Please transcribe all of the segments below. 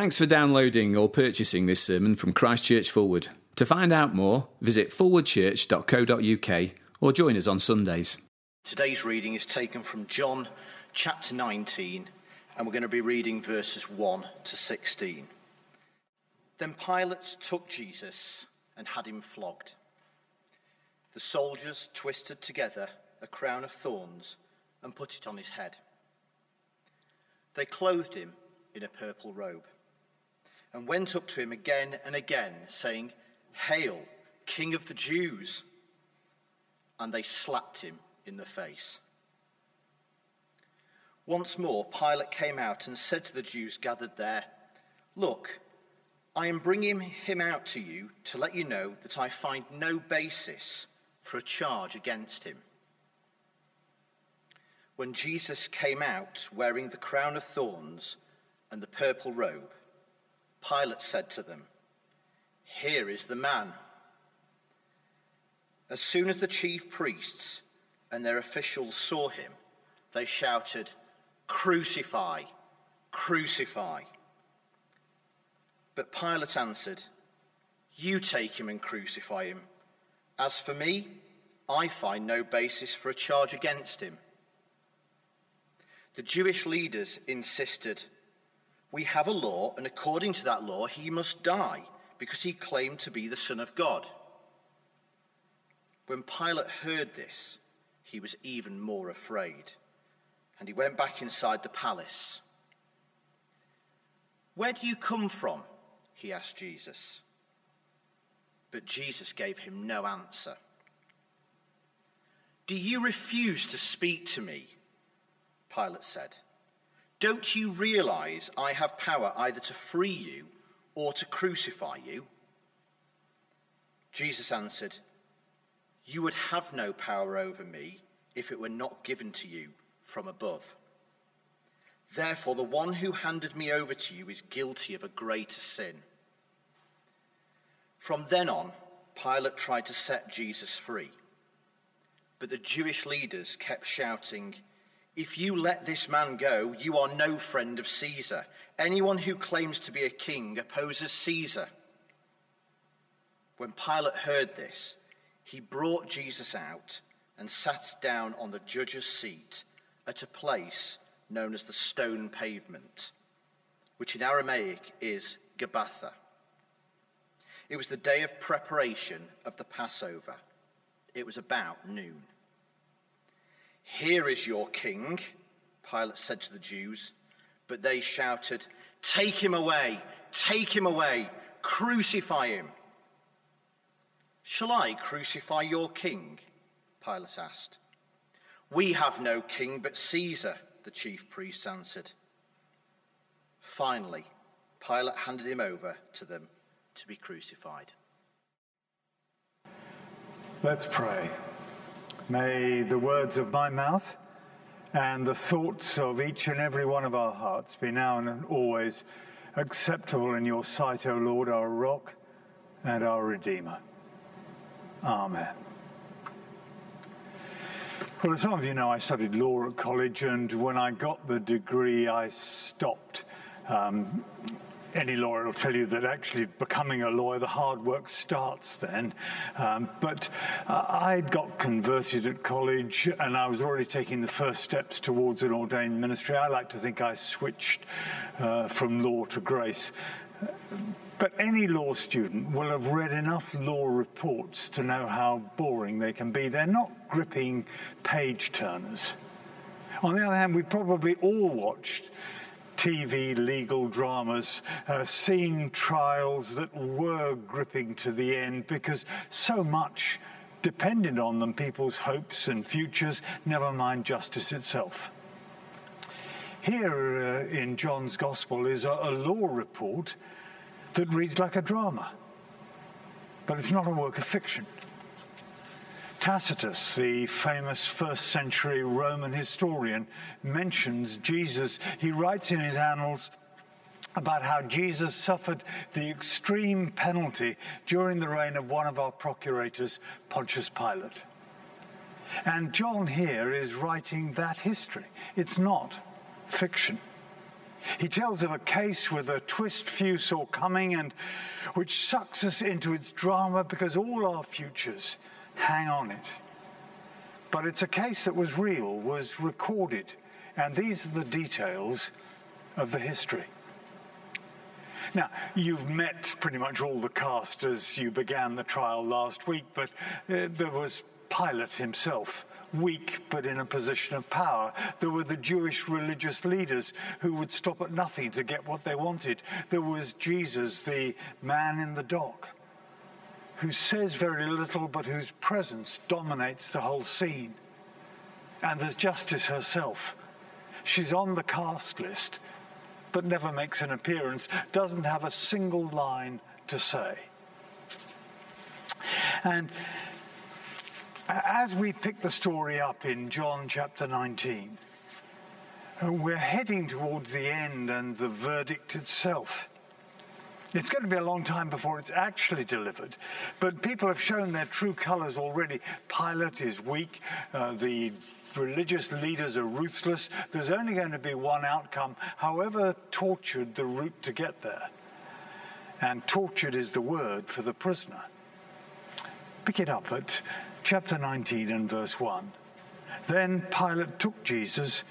Thanks for downloading or purchasing this sermon from Christchurch Forward. To find out more, visit forwardchurch.co.uk or join us on Sundays. Today's reading is taken from John chapter 19, and we're going to be reading verses 1 to 16. Then Pilate took Jesus and had him flogged. The soldiers twisted together a crown of thorns and put it on his head. They clothed him in a purple robe and went up to him again and again, saying, Hail, King of the Jews! And they slapped him in the face. Once more, Pilate came out and said to the Jews gathered there, Look, I am bringing him out to you to let you know that I find no basis for a charge against him. When Jesus came out wearing the crown of thorns and the purple robe, Pilate said to them, Here is the man. As soon as the chief priests and their officials saw him, they shouted, Crucify, crucify. But Pilate answered, You take him and crucify him. As for me, I find no basis for a charge against him. The Jewish leaders insisted, we have a law, and according to that law, he must die because he claimed to be the Son of God. When Pilate heard this, he was even more afraid, and he went back inside the palace. Where do you come from? he asked Jesus. But Jesus gave him no answer. Do you refuse to speak to me? Pilate said. Don't you realize I have power either to free you or to crucify you? Jesus answered, You would have no power over me if it were not given to you from above. Therefore, the one who handed me over to you is guilty of a greater sin. From then on, Pilate tried to set Jesus free. But the Jewish leaders kept shouting, if you let this man go, you are no friend of Caesar. Anyone who claims to be a king opposes Caesar. When Pilate heard this, he brought Jesus out and sat down on the judge's seat at a place known as the stone pavement, which in Aramaic is Gabbatha. It was the day of preparation of the Passover. It was about noon. Here is your king, Pilate said to the Jews. But they shouted, Take him away, take him away, crucify him. Shall I crucify your king? Pilate asked. We have no king but Caesar, the chief priests answered. Finally, Pilate handed him over to them to be crucified. Let's pray. May the words of my mouth and the thoughts of each and every one of our hearts be now and always acceptable in your sight, O Lord, our rock and our Redeemer. Amen. Well, as some of you know, I studied law at college, and when I got the degree, I stopped. Um, any lawyer will tell you that actually becoming a lawyer, the hard work starts then. Um, but uh, I'd got converted at college and I was already taking the first steps towards an ordained ministry. I like to think I switched uh, from law to grace. But any law student will have read enough law reports to know how boring they can be. They're not gripping page turners. On the other hand, we probably all watched TV legal dramas, uh, seen trials that were gripping to the end because so much depended on them, people's hopes and futures, never mind justice itself. Here uh, in John's Gospel is a, a law report that reads like a drama, but it's not a work of fiction. Tacitus, the famous first century Roman historian, mentions Jesus. He writes in his annals about how Jesus suffered the extreme penalty during the reign of one of our procurators, Pontius Pilate. And John here is writing that history. It's not fiction. He tells of a case with a twist few saw coming and which sucks us into its drama because all our futures hang on it. But it's a case that was real, was recorded, and these are the details of the history. Now, you've met pretty much all the cast as you began the trial last week, but uh, there was Pilate himself weak but in a position of power. There were the Jewish religious leaders who would stop at nothing to get what they wanted. There was Jesus, the man in the dock, who says very little but whose presence dominates the whole scene. And there's Justice herself. She's on the cast list, but never makes an appearance, doesn't have a single line to say. And as we pick the story up in John chapter 19, uh, we're heading towards the end and the verdict itself. It's going to be a long time before it's actually delivered, but people have shown their true colors already. Pilate is weak, uh, the religious leaders are ruthless. There's only going to be one outcome, however tortured the route to get there. And tortured is the word for the prisoner. Pick it up at chapter 19 and verse 1. Then Pilate took Jesus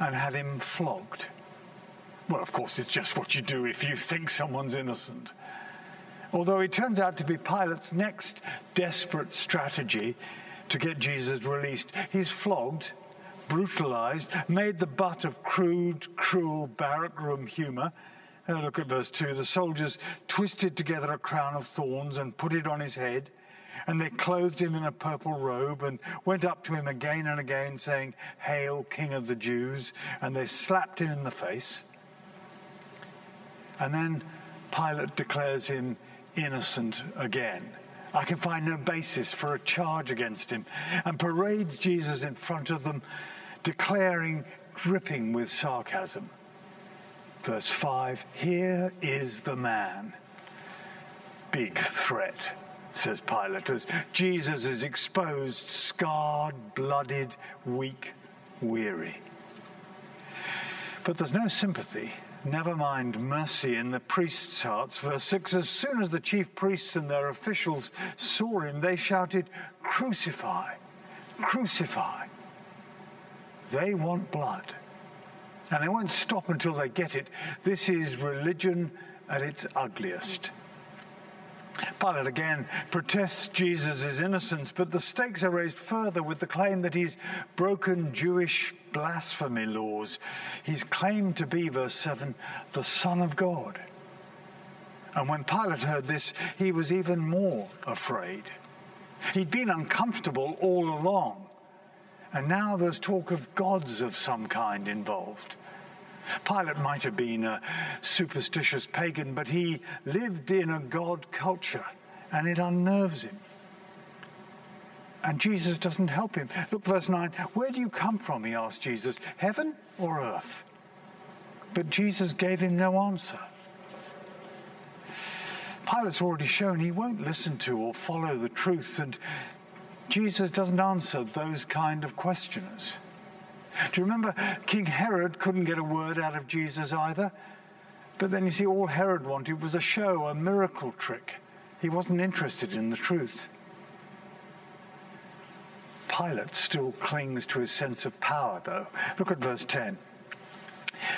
and had him flogged. Well, of course, it's just what you do if you think someone's innocent. Although it turns out to be Pilate's next desperate strategy to get Jesus released. He's flogged, brutalized, made the butt of crude, cruel barrack room humor. Uh, look at verse 2. The soldiers twisted together a crown of thorns and put it on his head. And they clothed him in a purple robe and went up to him again and again, saying, Hail, King of the Jews. And they slapped him in the face. And then Pilate declares him innocent again. I can find no basis for a charge against him, and parades Jesus in front of them, declaring, dripping with sarcasm. Verse 5 Here is the man. Big threat says Pilate, as Jesus is exposed, scarred, blooded, weak, weary. But there's no sympathy, never mind mercy in the priests' hearts. Verse 6 As soon as the chief priests and their officials saw him, they shouted, Crucify, crucify. They want blood. And they won't stop until they get it. This is religion at its ugliest. Pilate again protests Jesus' innocence, but the stakes are raised further with the claim that he's broken Jewish blasphemy laws. He's claimed to be, verse 7, the Son of God. And when Pilate heard this, he was even more afraid. He'd been uncomfortable all along, and now there's talk of gods of some kind involved. Pilate might have been a superstitious pagan, but he lived in a God culture and it unnerves him. And Jesus doesn't help him. Look, verse 9. Where do you come from? He asked Jesus. Heaven or earth? But Jesus gave him no answer. Pilate's already shown he won't listen to or follow the truth, and Jesus doesn't answer those kind of questioners. Do you remember King Herod couldn't get a word out of Jesus either? But then you see, all Herod wanted was a show, a miracle trick. He wasn't interested in the truth. Pilate still clings to his sense of power, though. Look at verse 10.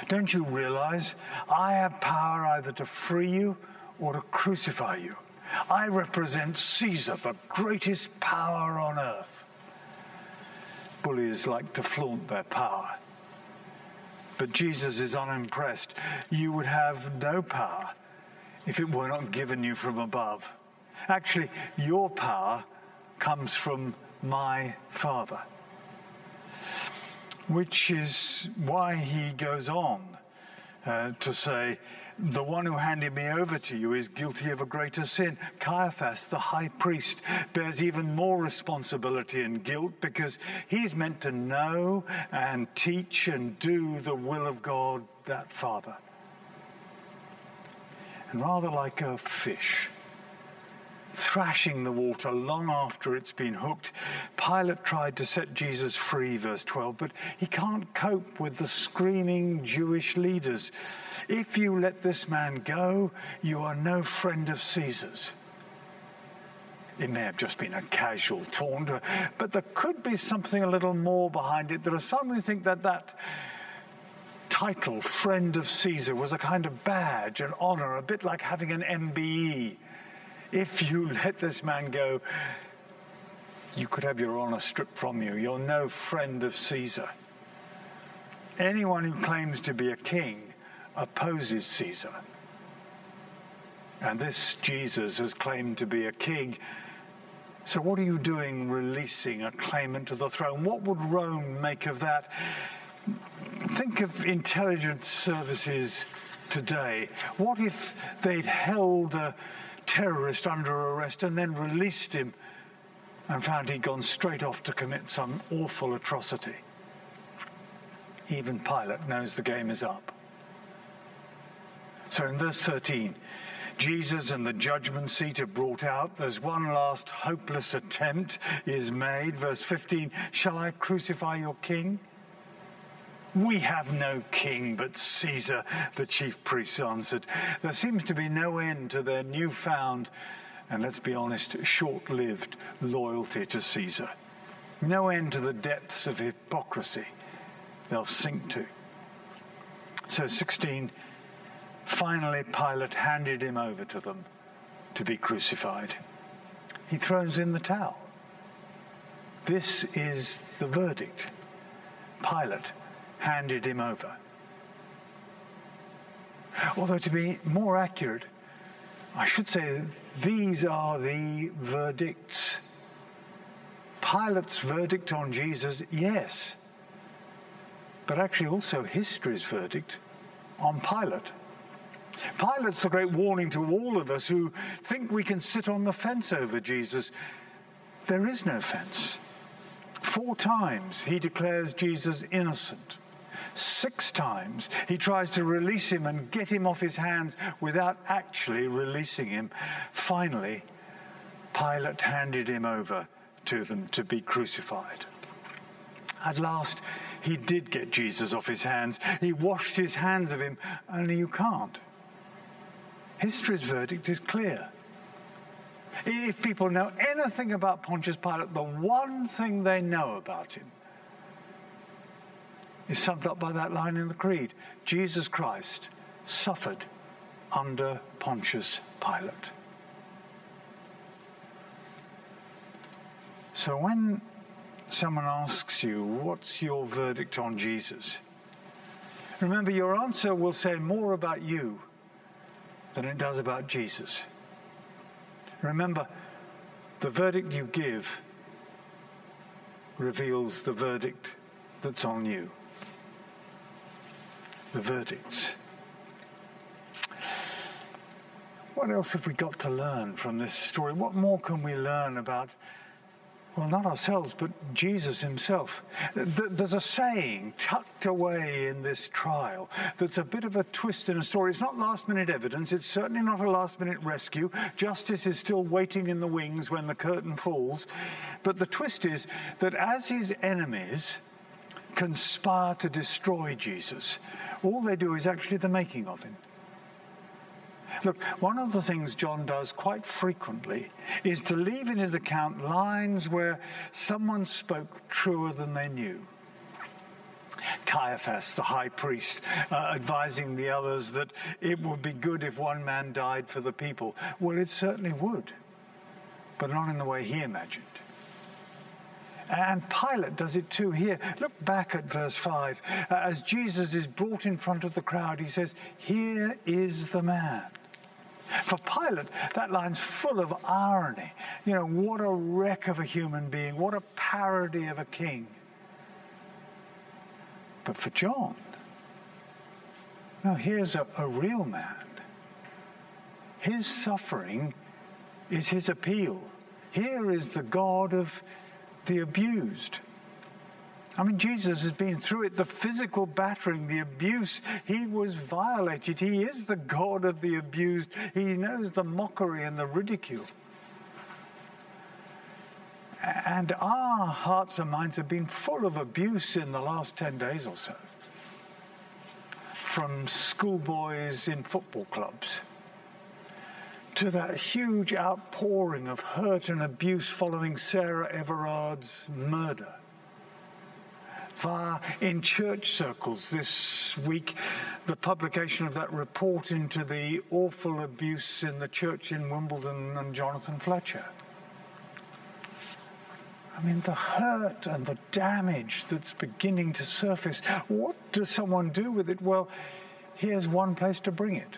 Don't you realize I have power either to free you or to crucify you? I represent Caesar, the greatest power on earth bullies like to flaunt their power. But Jesus is unimpressed. You would have no power if it were not given you from above. Actually, your power comes from my Father. Which is why he goes on uh, to say, the one who handed me over to you is guilty of a greater sin. Caiaphas, the high priest, bears even more responsibility and guilt because he's meant to know and teach and do the will of God, that Father. And rather like a fish thrashing the water long after it's been hooked. Pilate tried to set Jesus free, verse 12, but he can't cope with the screaming Jewish leaders. If you let this man go, you are no friend of Caesar's. It may have just been a casual taunt, but there could be something a little more behind it. There are some who think that that title, friend of Caesar, was a kind of badge, an honor, a bit like having an MBE. If you let this man go, you could have your honor stripped from you. You're no friend of Caesar. Anyone who claims to be a king opposes Caesar. And this Jesus has claimed to be a king. So, what are you doing releasing a claimant to the throne? What would Rome make of that? Think of intelligence services today. What if they'd held a terrorist under arrest and then released him and found he'd gone straight off to commit some awful atrocity? Even Pilate knows the game is up. So in verse 13, Jesus and the judgment seat are brought out. There's one last hopeless attempt is made. Verse 15, shall I crucify your king? We have no king but Caesar, the chief priests answered. There seems to be no end to their newfound, and let's be honest, short lived loyalty to Caesar. No end to the depths of hypocrisy they'll sink to. So, 16, finally, Pilate handed him over to them to be crucified. He throws in the towel. This is the verdict. Pilate handed him over. Although, to be more accurate, I should say these are the verdicts. Pilate's verdict on Jesus, yes, but actually also history's verdict on Pilate. Pilate's the great warning to all of us who think we can sit on the fence over Jesus. There is no fence. Four times he declares Jesus innocent. Six times he tries to release him and get him off his hands without actually releasing him. Finally, Pilate handed him over to them to be crucified. At last, he did get Jesus off his hands. He washed his hands of him, only you can't. History's verdict is clear. If people know anything about Pontius Pilate, the one thing they know about him is summed up by that line in the Creed Jesus Christ suffered under Pontius Pilate. So when someone asks you, What's your verdict on Jesus? Remember, your answer will say more about you than it does about Jesus. Remember, the verdict you give reveals the verdict that's on you the verdicts. What else have we got to learn from this story? What more can we learn about, well, not ourselves, but Jesus himself? There's a saying tucked away in this trial that's a bit of a twist in a story. It's not last minute evidence, it's certainly not a last minute rescue. Justice is still waiting in the wings when the curtain falls. But the twist is that as his enemies, conspire to destroy Jesus. All they do is actually the making of him. Look, one of the things John does quite frequently is to leave in his account lines where someone spoke truer than they knew. Caiaphas, the high priest, uh, advising the others that it would be good if one man died for the people. Well, it certainly would, but not in the way he imagined. And Pilate does it too here. Look back at verse 5. Uh, as Jesus is brought in front of the crowd, he says, Here is the man. For Pilate, that line's full of irony. You know, what a wreck of a human being, what a parody of a king. But for John, no, here's a, a real man. His suffering is his appeal. Here is the God of the abused. I mean, Jesus has been through it the physical battering, the abuse. He was violated. He is the God of the abused. He knows the mockery and the ridicule. And our hearts and minds have been full of abuse in the last 10 days or so. From schoolboys in football clubs to that huge outpouring of hurt and abuse following Sarah Everard's murder. Via in church circles this week, the publication of that report into the awful abuse in the church in Wimbledon and Jonathan Fletcher. I mean, the hurt and the damage that's beginning to surface. What does someone do with it? Well, here's one place to bring it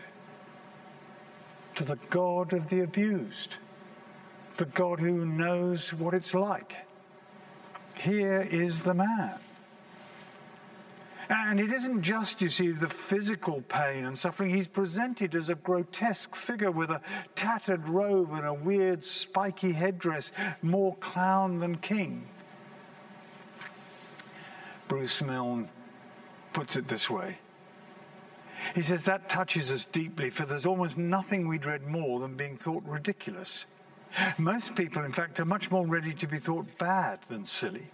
to the God of the abused, the God who knows what it's like. Here is the man. And it isn't just, you see, the physical pain and suffering. He's presented as a grotesque figure with a tattered robe and a weird spiky headdress, more clown than king. Bruce Milne puts it this way he says that touches us deeply, for there's almost nothing we dread more than being thought ridiculous. Most people, in fact, are much more ready to be thought bad than silly.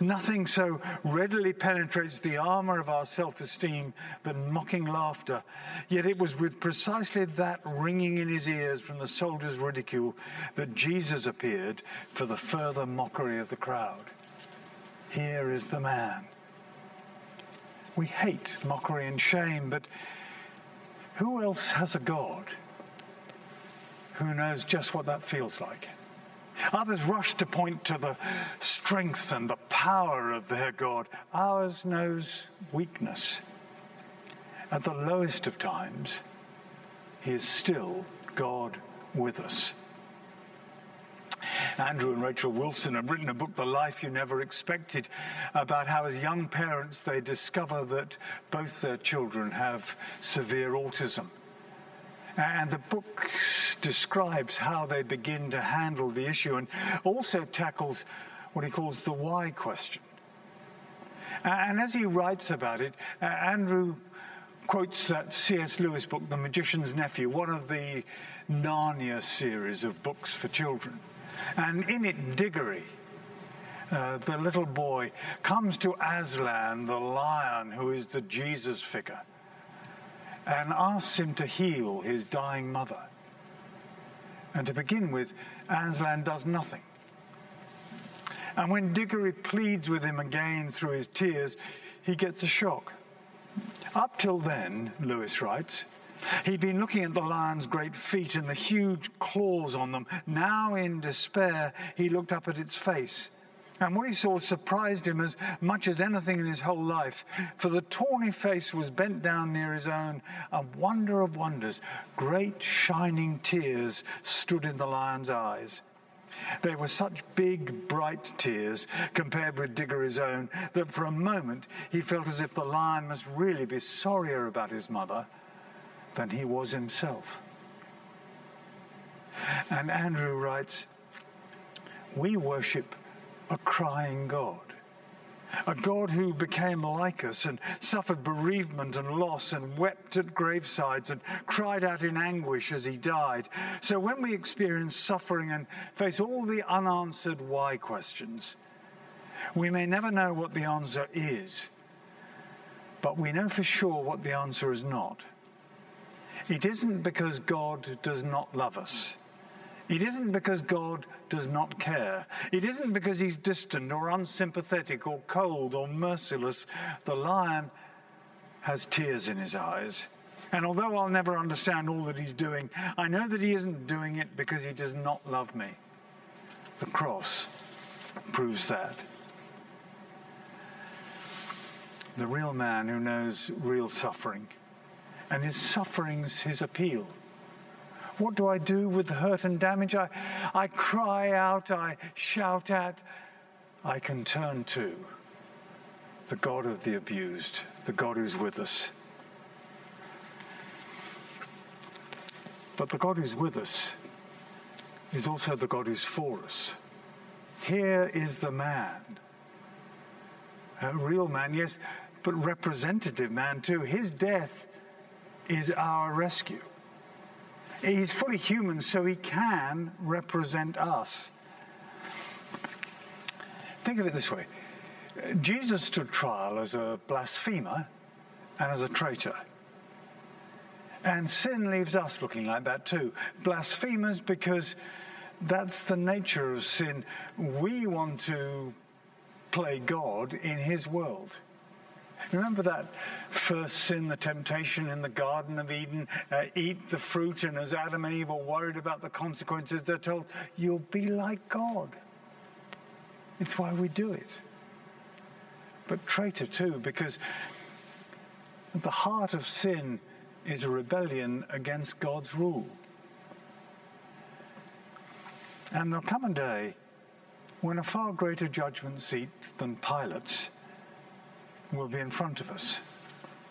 Nothing so readily penetrates the armor of our self esteem than mocking laughter. Yet it was with precisely that ringing in his ears from the soldiers' ridicule that Jesus appeared for the further mockery of the crowd. Here is the man we hate mockery and shame, but who else has a God who knows just what that feels like? Others rush to point to the strength and the power of their God. Ours knows weakness. At the lowest of times, He is still God with us. Andrew and Rachel Wilson have written a book, The Life You Never Expected, about how as young parents they discover that both their children have severe autism. And the book describes how they begin to handle the issue and also tackles what he calls the why question. And as he writes about it, uh, Andrew quotes that C.S. Lewis book, The Magician's Nephew, one of the Narnia series of books for children. And in it, Diggory, uh, the little boy, comes to Aslan, the lion, who is the Jesus figure, and asks him to heal his dying mother. And to begin with, Aslan does nothing. And when Diggory pleads with him again through his tears, he gets a shock. Up till then, Lewis writes, He'd been looking at the lion's great feet and the huge claws on them. Now, in despair, he looked up at its face. And what he saw surprised him as much as anything in his whole life, for the tawny face was bent down near his own, and wonder of wonders, great shining tears stood in the lion's eyes. They were such big, bright tears compared with Diggory's own that for a moment he felt as if the lion must really be sorrier about his mother than he was himself. And Andrew writes, We worship a crying God. A God who became like us and suffered bereavement and loss and wept at gravesides and cried out in anguish as he died. So when we experience suffering and face all the unanswered why questions, we may never know what the answer is, but we know for sure what the answer is not. It isn't because God does not love us. It isn't because God does not care. It isn't because he's distant or unsympathetic or cold or merciless. The lion has tears in his eyes. And although I'll never understand all that he's doing, I know that he isn't doing it because he does not love me. The cross proves that. The real man who knows real suffering and his sufferings his appeal. What do I do with the hurt and damage? I, I cry out, I shout at, I can turn to the God of the abused, the God who's with us. But the God who's with us is also the God who's for us. Here is the man, a real man, yes, but representative man too. His death is our rescue. He's fully human, so he can represent us. think of it this way Jesus stood trial as a blasphemer and as a traitor. And sin leaves us looking like that too. Blasphemers, because that's the nature of sin. We want to play God in His world. Remember that first sin, the temptation in the Garden of Eden? Uh, eat the fruit, and as Adam and Eve are worried about the consequences, they're told, You'll be like God. It's why we do it. But traitor too, because at the heart of sin is a rebellion against God's rule. And there'll come a day when a far greater judgment seat than Pilate's will be in front of us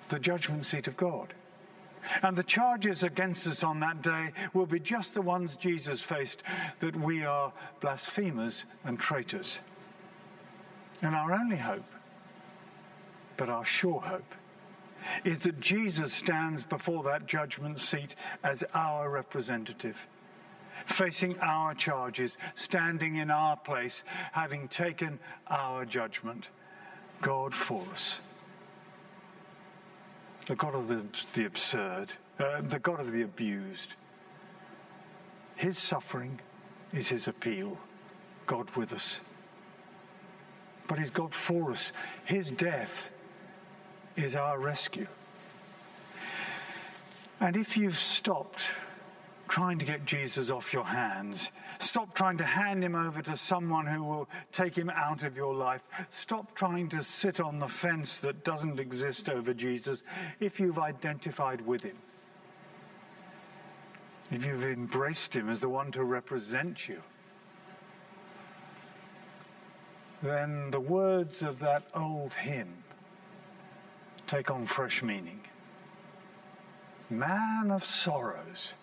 the judgment seat of God. And the charges against us on that day will be just the ones Jesus faced that we are blasphemers and traitors. And our only hope, but our sure hope, is that Jesus stands before that judgment seat as our representative, facing our charges, standing in our place, having taken our judgment. God for us. The God of the, the absurd, uh, the God of the abused. His suffering is his appeal. God with us. But he's God for us. His death is our rescue. And if you've stopped trying to get Jesus off your hands, stop trying to hand him over to someone who will take him out of your life, stop trying to sit on the fence that doesn't exist over Jesus if you've identified with him. If you've embraced him as the one to represent you, then the words of that old hymn take on fresh meaning. Man of sorrows.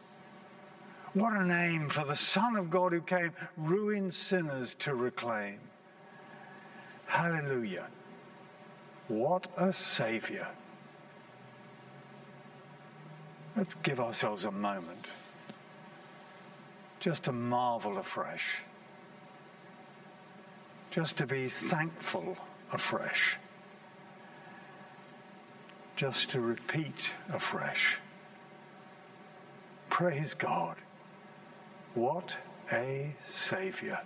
What a name for the Son of God who came ruined sinners to reclaim. Hallelujah. What a Savior. Let's give ourselves a moment just to marvel afresh, just to be thankful afresh just to repeat afresh. Praise God. What a Savior.